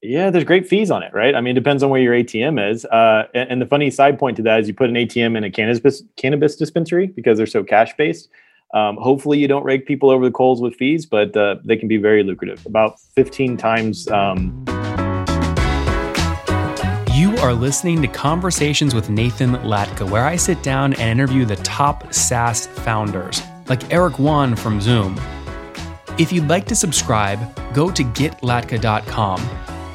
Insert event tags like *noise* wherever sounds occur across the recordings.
Yeah, there's great fees on it, right? I mean, it depends on where your ATM is. Uh, and, and, the funny side point to that is you put an ATM in a cannabis cannabis dispensary because they're so cash based. Um, hopefully, you don't rake people over the coals with fees, but uh, they can be very lucrative. About 15 times. Um... you are listening to Conversations with Nathan Latka, where I sit down and interview the top SaaS founders, like Eric Yuan from Zoom. If you'd like to subscribe, go to getlatka.com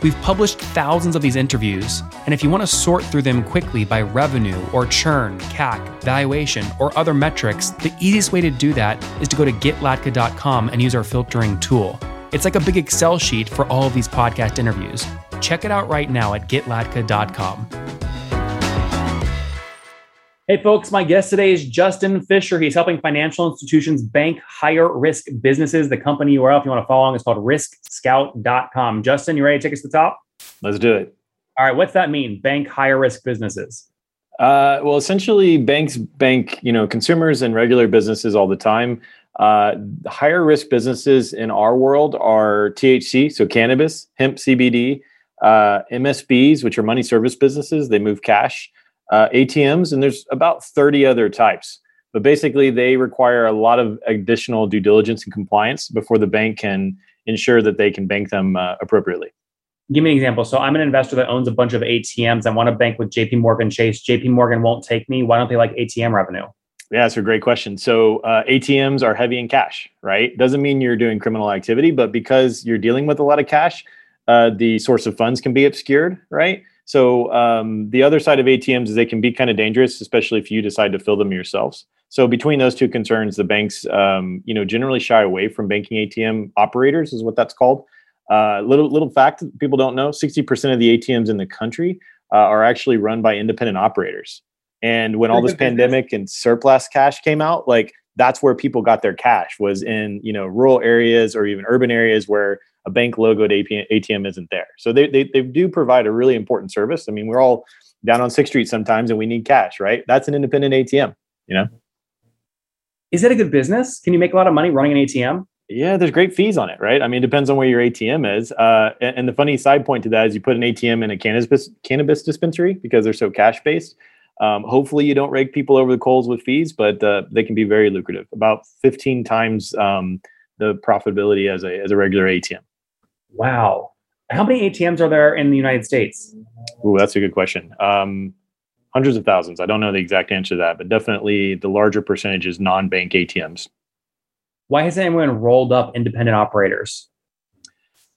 We've published thousands of these interviews, and if you want to sort through them quickly by revenue or churn, CAC, valuation, or other metrics, the easiest way to do that is to go to getlatka.com and use our filtering tool. It's like a big Excel sheet for all of these podcast interviews. Check it out right now at getlatka.com. Hey, folks, my guest today is Justin Fisher. He's helping financial institutions bank higher risk businesses. The company URL, if you want to follow along, is called riskscout.com. Justin, you ready to take us to the top? Let's do it. All right. What's that mean? Bank higher risk businesses? Uh, well, essentially, banks bank you know consumers and regular businesses all the time. Uh, higher risk businesses in our world are THC, so cannabis, hemp, CBD, uh, MSBs, which are money service businesses. They move cash uh, ATMs, and there's about 30 other types. But basically, they require a lot of additional due diligence and compliance before the bank can ensure that they can bank them uh, appropriately. Give me an example. So I'm an investor that owns a bunch of ATMs. I want to bank with JP Morgan Chase. JP Morgan won't take me. Why don't they like ATM revenue? Yeah, that's a great question. So uh, ATMs are heavy in cash, right? Doesn't mean you're doing criminal activity, but because you're dealing with a lot of cash, uh, the source of funds can be obscured, right? So um, the other side of ATMs is they can be kind of dangerous, especially if you decide to fill them yourselves. So between those two concerns, the banks, um, you know, generally shy away from banking ATM operators, is what that's called. Uh, little little fact people don't know: sixty percent of the ATMs in the country uh, are actually run by independent operators. And when all this *laughs* pandemic and surplus cash came out, like that's where people got their cash was in you know rural areas or even urban areas where a bank logoed ATM isn't there. So they, they, they do provide a really important service. I mean, we're all down on Sixth Street sometimes and we need cash, right? That's an independent ATM, you know? Is that a good business? Can you make a lot of money running an ATM? Yeah, there's great fees on it, right? I mean, it depends on where your ATM is. Uh, and, and, the funny side point to that is you put an ATM in a cannabis cannabis dispensary because they're so cash based. Um, hopefully, you don't rake people over the coals with fees, but uh, they can be very lucrative. About 15 times um, the profitability as a as a regular ATM. Wow. How many ATMs are there in the United States? Ooh, that's a good question. Um, hundreds of thousands. I don't know the exact answer to that, but definitely the larger percentage is non-bank ATMs. Why hasn't anyone rolled up independent operators?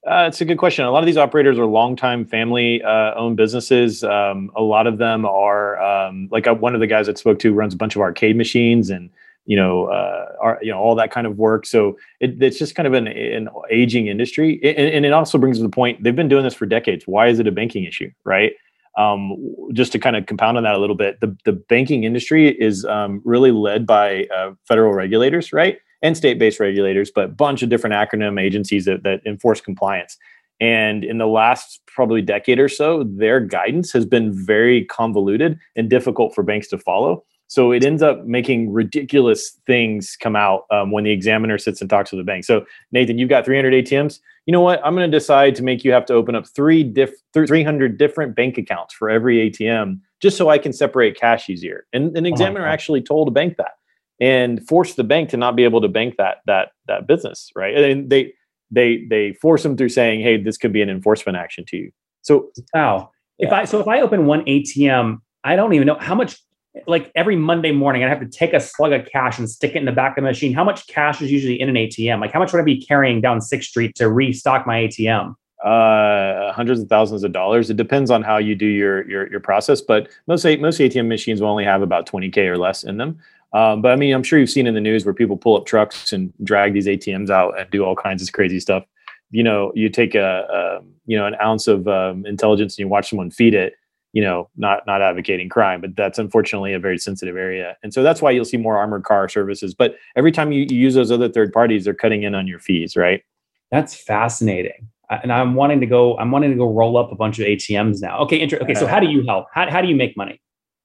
Uh, it's a good question. A lot of these operators are longtime family-owned uh, businesses. Um, a lot of them are um, like uh, one of the guys that spoke to runs a bunch of arcade machines and you know, uh, you know, all that kind of work. So it, it's just kind of an, an aging industry, and, and, it also brings to the point they've been doing this for decades. Why is it a banking issue, right? Um, just to kind of compound on that a little bit, the the banking industry is um, really led by uh, federal regulators, right, and state-based regulators, but a bunch of different acronym agencies that, that enforce compliance. And in the last probably decade or so, their guidance has been very convoluted and difficult for banks to follow. So it ends up making ridiculous things come out um, when the examiner sits and talks to the bank. So Nathan, you've got 300 ATMs. You know what? I'm going to decide to make you have to open up three diff- 300 different bank accounts for every ATM just so I can separate cash easier. And an oh examiner oh actually told a bank that and forced the bank to not be able to bank that that that business, right? And they they they force them through saying, "Hey, this could be an enforcement action to you." So wow. If I so if I open one ATM, I don't even know how much like every Monday morning, I have to take a slug of cash and stick it in the back of the machine. How much cash is usually in an ATM? Like, how much would I be carrying down Sixth Street to restock my ATM? Uh, hundreds of thousands of dollars. It depends on how you do your your, your process, but most most ATM machines will only have about twenty k or less in them. Um, but I mean, I'm sure you've seen in the news where people pull up trucks and drag these ATMs out and do all kinds of crazy stuff. You know, you take a, a you know an ounce of um, intelligence and you watch someone feed it you know, not not advocating crime, but that's unfortunately a very sensitive area, and so that's why you'll see more armored car services. But every time you, you use those other third parties, they're cutting in on your fees, right? That's fascinating, and I'm wanting to go. I'm wanting to go roll up a bunch of ATMs now. Okay, inter- okay. So how do you help? How how do you make money?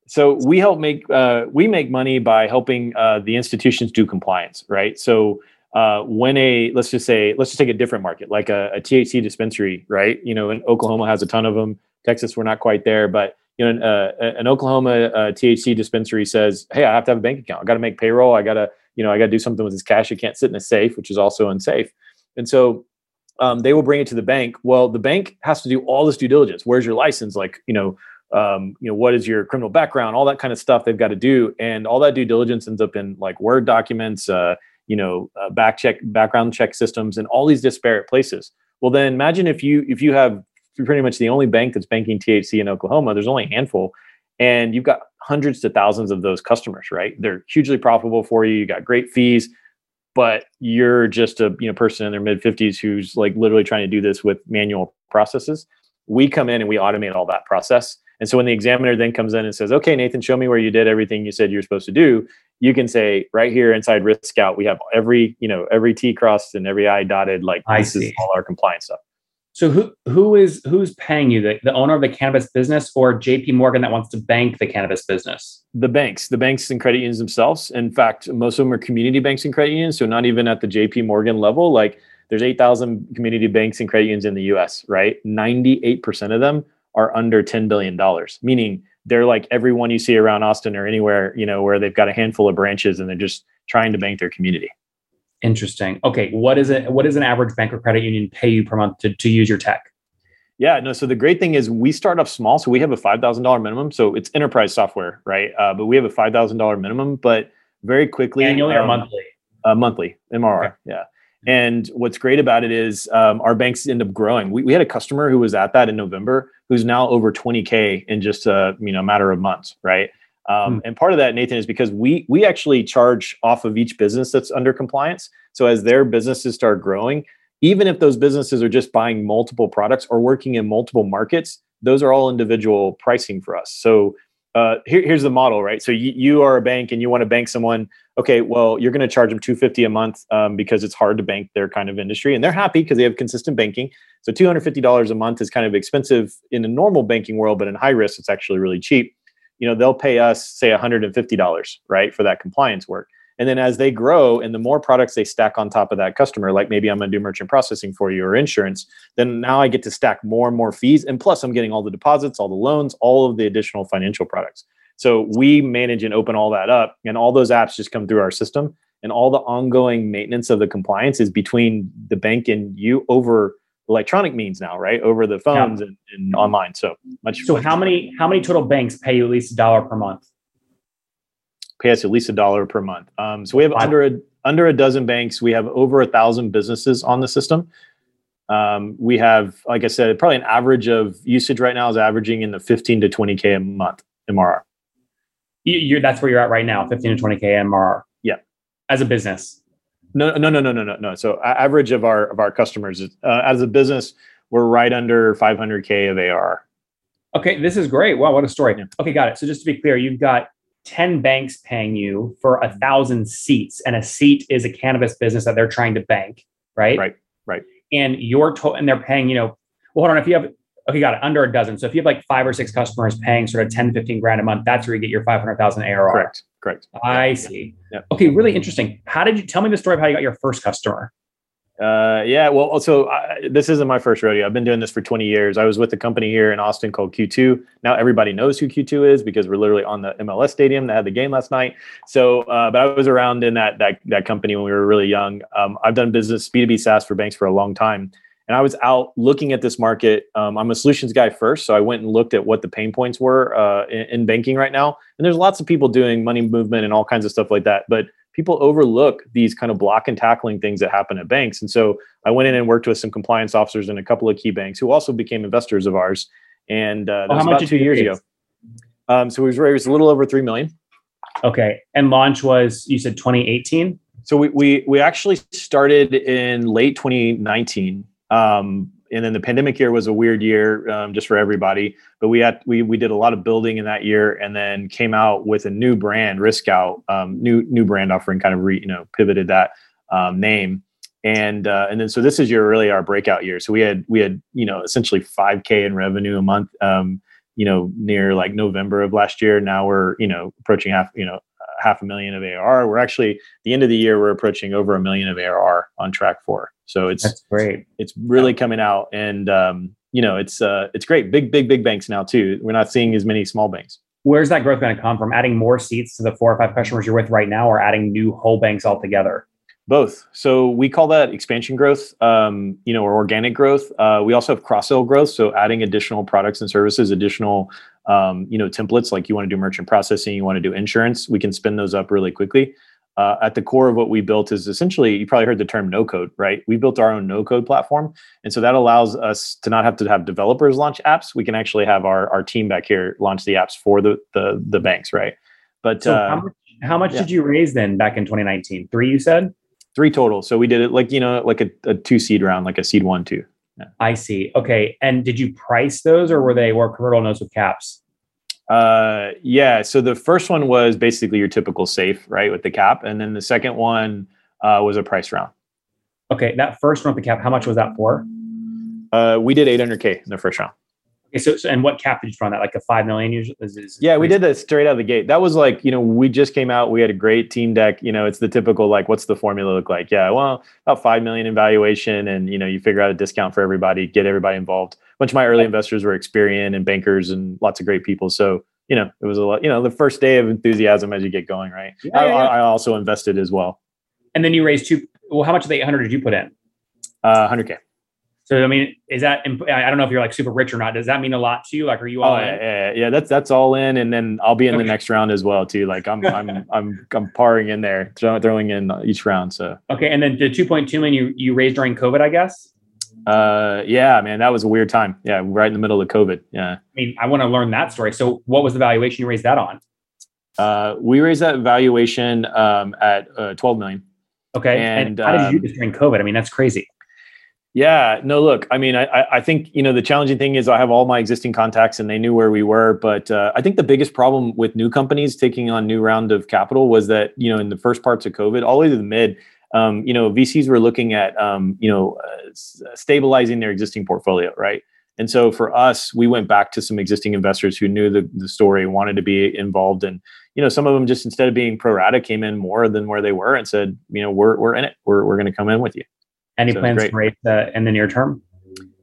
So we help make uh, we make money by helping uh, the institutions do compliance, right? So uh, when a let's just say let's just take a different market like a, a THC dispensary, right? You know, in Oklahoma has a ton of them. Texas, we're not quite there, but you know, uh, an Oklahoma uh, THC dispensary says, "Hey, I have to have a bank account. I got to make payroll. I got to, you know, I got to do something with this cash. It can't sit in a safe, which is also unsafe." And so um, they will bring it to the bank. Well, the bank has to do all this due diligence. Where's your license? Like, you know, um, you know, what is your criminal background? All that kind of stuff they've got to do, and all that due diligence ends up in like Word documents, uh, you know, uh, back check, background check systems, and all these disparate places. Well, then imagine if you if you have pretty much the only bank that's banking THC in Oklahoma. There's only a handful, and you've got hundreds to thousands of those customers. Right? They're hugely profitable for you. You got great fees but you're just a you know person in their mid 50s who's like literally trying to do this with manual processes we come in and we automate all that process and so when the examiner then comes in and says okay nathan show me where you did everything you said you're supposed to do you can say right here inside risk scout we have every you know every t crossed and every i dotted like I this see. is all our compliance stuff So who who is who's paying you? The, the owner of the cannabis business or JP Morgan that wants to bank the cannabis business? the banks the banks and credit unions themselves in fact most of them are community banks and credit unions so not even at the jp morgan level like there's 8000 community banks and credit unions in the us right 98% of them are under $10 billion meaning they're like everyone you see around austin or anywhere you know where they've got a handful of branches and they're just trying to bank their community Interesting. Okay, what is it? What does an average bank or credit union pay you per month to, to use your tech? Yeah, no. So the great thing is we start off small. So we have a five thousand dollar minimum. So it's enterprise software, right? Uh, but we have a five thousand dollar minimum. But very quickly, Annually or um, monthly? Uh, monthly MRR. Okay. Yeah. And what's great about it is um, our banks end up growing. We, we had a customer who was at that in November who's now over 20k in just a you know matter of months, right? Um, Hmm. And part of that, Nathan, is because we we actually charge off of each business that's under compliance. So as their businesses start growing, even if those businesses are just buying multiple products or working in multiple markets, those are all individual pricing for us. So uh, here, here's the model, right? So you, you are a bank and you want to bank someone. Okay, well, you're going to charge them 250 a month um, because it's hard to bank their kind of industry, and they're happy because they have consistent banking. So 250 dollars a month is kind of expensive in a normal banking world, but in high risk, it's actually really cheap. You know, they'll pay us say 150 dollars, right, for that compliance work. And then as they grow and the more products they stack on top of that customer, like maybe I'm going to do merchant processing for you or insurance, then now I get to stack more and more fees. And plus, I'm getting all the deposits, all the loans, all of the additional financial products. So we manage and open all that up, and all those apps just come through our system. And all the ongoing maintenance of the compliance is between the bank and you over electronic means now, right? Over the phones and, and online. So much. So how many how many total banks pay you at least a dollar per month? pay us at least a dollar per month. Um, so we have Wow. under a under a dozen banks. We have over a thousand businesses on the system. Um, we have, like I said, probably an average of usage right now is averaging in the 15 to 20k a month MRR. You, you're, that's where you're at right now, 15 to 20k MRR. Yeah. As a business. No, no, no, no, no, no, no. So average of our of our customers uh, as a business, we're right under 500k of AR. Okay, this is great. Wow, what a story. Yeah. Okay, got it. So just to be clear, you've got 10 banks paying you for a thousand seats, and a seat is a cannabis business that they're trying to bank, right? Right, right. And you're to- and they're paying, you know, well, hold on. If you have okay, got it, under a dozen. So if you have like five or six customers paying sort of 10, 15 grand a month, that's where you get your 500,000 ARR. Correct, correct. I see. Yeah. Okay, really interesting. How did you tell me the story of how you got your first customer? Uh, yeah, well, also uh, this isn't my first rodeo. I've been doing this for 20 years. I was with a company here in Austin called Q2. Now everybody knows who Q2 is because we're literally on the MLS stadium that had the game last night. So, uh, but I was around in that that that company when we were really young. Um, I've done business B2B SaaS for banks for a long time, and I was out looking at this market. Um, I'm a solutions guy first, so I went and looked at what the pain points were uh, in, in banking right now. And there's lots of people doing money movement and all kinds of stuff like that, but people overlook these kind of block and tackling things that happen at banks. And so I went in and worked with some compliance officers in a couple of key banks who also became investors of ours. And uh, that Oh, how was much about two years raise? ago. Um, so we raised a little over three million. Okay. And launch was, you said 2018? So we we we actually started in late 2019. Um, and then the pandemic year was a weird year um, just for everybody. But we had we we did a lot of building in that year, and then came out with a new brand, Risk Scout, um, new new brand offering, kind of re, you know pivoted that um, name. And uh, and then so this is your really our breakout year. So we had we had you know essentially 5k in revenue a month. Um, you know near like November of last year. Now we're you know approaching half you know half a million of ARR. We're actually the end of the year we're approaching over a million of ARR on track for. So it's that's great. It's really coming out, and um, you know it's uh, it's great. Big big big banks now too. We're not seeing as many small banks. Where's that growth going to come from? Adding more seats to the four or five customers you're with right now, or adding new whole banks altogether? Both. So we call that expansion growth, um, you know, or organic growth. Uh, we also have cross sell growth, so adding additional products and services, additional, um, you know, templates. Like you want to do merchant processing, you want to do insurance, we can spin those up really quickly. Uh, at the core of what we built is essentially you probably heard the term no code right? We built our own no code platform. And so that allows us to not have to have developers launch apps. We can actually have our, our team back here launch the apps for the the, the banks right? But so uh, how much, how much yeah. did you raise then back in 2019 three you said? Three total. So we did it like you know like a, a two seed round like a seed one two. Yeah. i see. Okay. And did you price those or were they were convertible notes with caps uh, yeah. So the first one was basically your typical safe, right, with the cap, and then the second one uh, was a price round. Okay, that first round with the cap, how much was that for? Uh, we did 800k in the first round. Okay, so, so and what cap did you run that? Like a five million usually? Is, is yeah, we did that straight out of the gate. That was like you know we just came out. We had a great team deck. You know, it's the typical like what's the formula look like? Yeah, well, about five million in valuation, and you know you figure out a discount for everybody, get everybody involved bunch of my early investors were Experian and bankers and lots of great people. So, you know, it was a lot, you know, the first day of enthusiasm as you get going, right? Yeah, I, yeah. I, also invested as well. And then you raised two, well, how much of the 800 did you put in? Uh, 100K. So, I mean, is that, I don't know if you're like super rich or not. Does that mean a lot to you? Like, are you all oh, in? Yeah, yeah, that's, that's all in. And then I'll be in okay. the next round as well too. Like I'm, I'm, *laughs* I'm, I'm parring in there, throwing in each round. So, okay. And then the 2.2 million you, you raised during COVID, I guess? Uh, yeah, man, that was a weird time. Yeah, right in the middle of COVID. Yeah. I mean, I want to learn that story. So, what was the valuation you raised that on? Uh, we raised that valuation um, at uh, 12 million. Okay. And, and how did you do this during COVID? I mean, that's crazy. Yeah, no, look, I mean, I, I think, you know, the challenging thing is I have all my existing contacts and they knew where we were. But uh, I think the biggest problem with new companies taking on new round of capital was that, you know, in the first parts of COVID, all the way to the mid, um, you know, VCs were looking at, um, you know, uh, stabilizing their existing portfolio, right? And so for us, we went back to some existing investors who knew the, the story, wanted to be involved. And, you know, some of them just instead of being pro rata came in more than where they were and said, you know, we're, we're in it. We're, we're going to come in with you. Any so plans to raise uh, in the near term?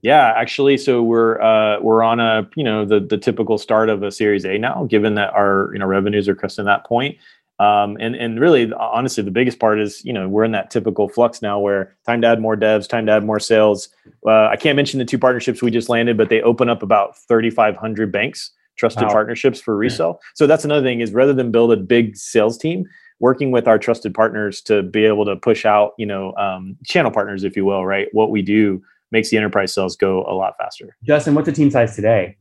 Yeah, actually, so we're uh, we're on a you know the the typical start of a Series A now, given that our you know revenues are cresting that point, um, and and really, honestly, the biggest part is you know we're in that typical flux now where time to add more devs, time to add more sales. Uh, I can't mention the two partnerships we just landed, but they open up about 3,500 banks trusted wow. partnerships for resale. Yeah. So that's another thing is rather than build a big sales team, working with our trusted partners to be able to push out you know um, channel partners, if you will, right? What we do makes the enterprise sales go a lot faster. Justin, what's the team size today?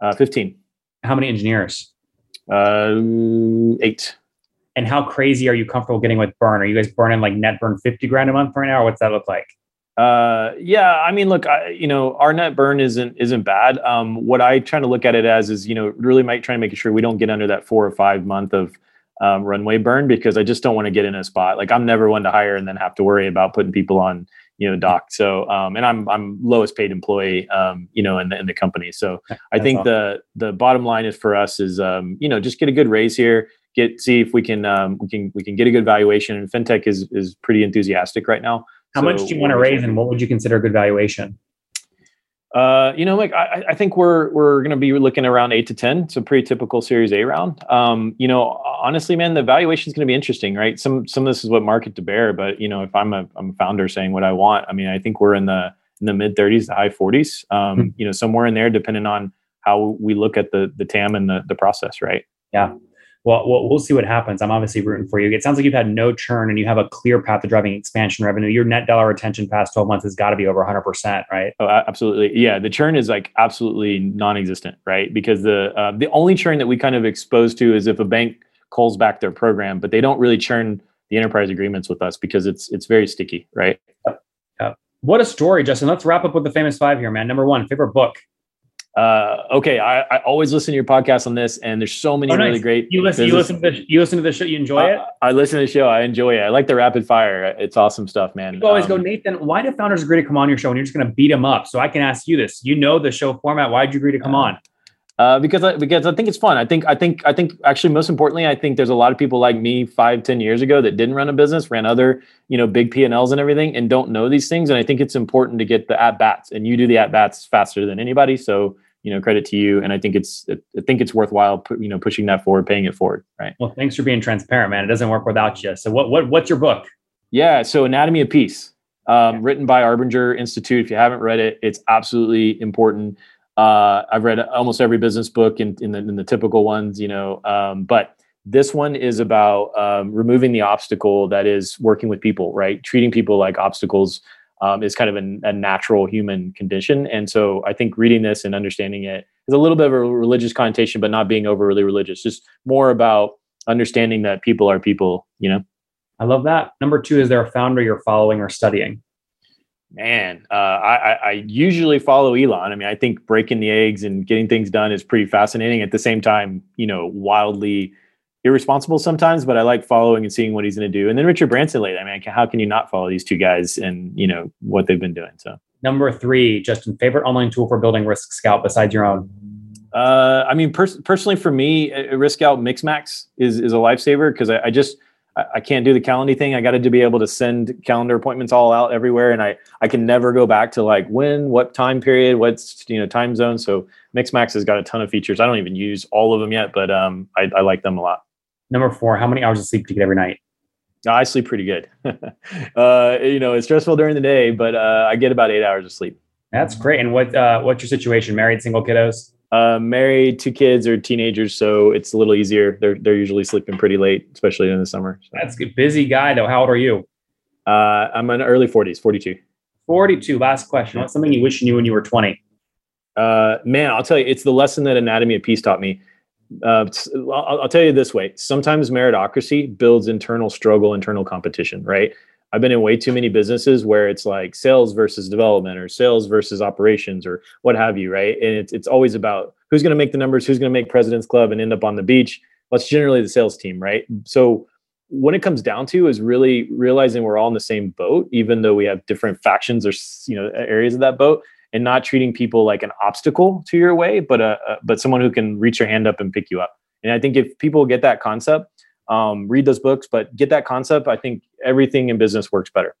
Uh, 15. How many engineers? Uh, eight. And how crazy are you comfortable getting with burn? Are you guys burning like net burn 50 grand a month right now? Or what's that look like? Uh, yeah, I mean, look, I, you know, our net burn isn't isn't bad. Um, what I try to look at it as is, you know, really might try to make sure we don't get under that four or five month of um, runway burn because I just don't want to get in a spot. Like I'm never one to hire and then have to worry about putting people on, you know, dock. So, um, and I'm I'm lowest paid employee, um, you know, in the in the company. So I think awesome. the the bottom line is for us is, um, you know, just get a good raise here, get see if we can um, we can we can get a good valuation. And fintech is is pretty enthusiastic right now. How so much do you want to raise, and what would you consider a good valuation? Uh, you know, like I, I think we're we're going to be looking around eight to ten. It's a pretty typical Series A round. Um, you know, honestly, man, the valuation is going to be interesting, right? Some some of this is what market to bear, but you know, if I'm a I'm a founder saying what I want, I mean, I think we're in the in the mid 30s, the high 40s. Um, mm-hmm. You know, somewhere in there, depending on how we look at the the TAM and the the process, right? Yeah well, we'll, we'll see what happens. I'm obviously rooting for you. It sounds like you've had no churn and you have a clear path to driving expansion revenue. Your net dollar retention past 12 months has got to be over 100%, right? Oh, absolutely. Yeah, the churn is like absolutely non-existent, right? Because the uh, the only churn that we kind of exposed to is if a bank calls back their program, but they don't really churn the enterprise agreements with us because it's it's very sticky, right? Yep. Yep. What a story, Justin. Let's wrap up with the famous five here, man. Number one, favorite book. Uh, okay, I, I, always listen to your podcast on this, and there's so many oh, nice. really great. You listen. Business. You listen to the. You listen to the show. You enjoy it. I listen to the show. I enjoy it. I like the rapid fire. It's awesome stuff, man. You always um, go, Nathan. Why do founders agree to come on your show, and you're just going to beat them up? So I can ask you this. You know the show format. Why did you agree to come uh, on? Uh, because I, because I think it's fun. I think I think I think actually most importantly, I think there's a lot of people like me five ten years ago that didn't run a business, ran other you know big P and Ls and everything, and don't know these things. And I think it's important to get the at bats, and you do the at bats faster than anybody. So you know credit to you, and I think it's I think it's worthwhile you know pushing that forward, paying it forward. Right. Well, thanks for being transparent, man. It doesn't work without you. So what what what's your book? Yeah. So Anatomy of Peace, um, written by Arbinger Institute. If you haven't read it, it's absolutely important. Uh, I've read almost every business book in, in, the, in the typical ones, you know, um, but this one is about um, removing the obstacle that is working with people, right? Treating people like obstacles um, is kind of a, a, natural human condition. And so I think reading this and understanding it is a little bit of a religious connotation, but not being overly religious, just more about understanding that people are people, you know? I love that. Number two, is there a founder you're following or studying? Man, uh, I, I, usually follow Elon. I mean, I think breaking the eggs and getting things done is pretty fascinating. At the same time, you know, wildly irresponsible sometimes, but I like following and seeing what he's going to do. And then Richard Branson lately. I mean, how can you not follow these two guys and you know what they've been doing? So number three, Justin, favorite online tool for building Risk Scout besides your own. Uh, I mean, pers- personally, for me, Risk Scout Mixmax is is a lifesaver because I, I just I, can't do the calendar thing. I got to be able to send calendar appointments all out everywhere, and I I can never go back to like when, what time period, what's you know time zone. So Mixmax has got a ton of features. I don't even use all of them yet, but um, I, I like them a lot. Number four, how many hours of sleep do you get every night? I sleep pretty good. *laughs* uh, you know, it's stressful during the day, but uh, I get about eight hours of sleep. That's great. And what uh, what's your situation? Married, single kiddos? Uh, married, two kids or teenagers, so it's a little easier. They're they're usually sleeping pretty late, especially in the summer. So. That's a busy guy though. How old are you? Uh, I'm in early 40s, 42. 42. Last question. What's something you wish you knew when you were 20? Uh, man, I'll tell you, it's the lesson that Anatomy of Peace taught me. Uh, I'll, I'll tell you this way: sometimes meritocracy builds internal struggle, internal competition. Right? I've been in way too many businesses where it's like sales versus development or sales versus operations or what have you, right? And it's it's always about who's going to make the numbers, who's going to make President's Club and end up on the beach. That's generally the sales team, right? So when it comes down to is really realizing we're all in the same boat, even though we have different factions or you know areas of that boat, and not treating people like an obstacle to your way, but a, a but someone who can reach your hand up and pick you up. And I think if people get that concept, um, read those books, but get that concept. I think everything in business works better.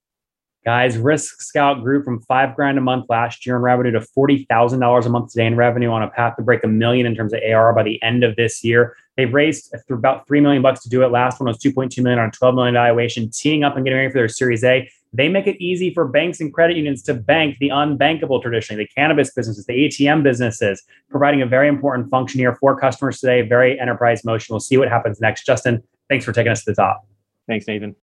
Guys, Risk Scout grew from five grand a month last year in revenue to forty thousand dollars a month today in revenue, on a path to break a million in terms of AR by the end of this year. They've raised about three million bucks to do it. Last one was two point two million on a twelve million valuation, teeing up and getting ready for their Series A. They make it easy for banks and credit unions to bank the unbankable traditionally, the cannabis businesses, the ATM businesses, providing a very important function here for customers today. Very enterprise motion. We'll see what happens next. Justin, thanks for taking us to the top. Thanks, Nathan.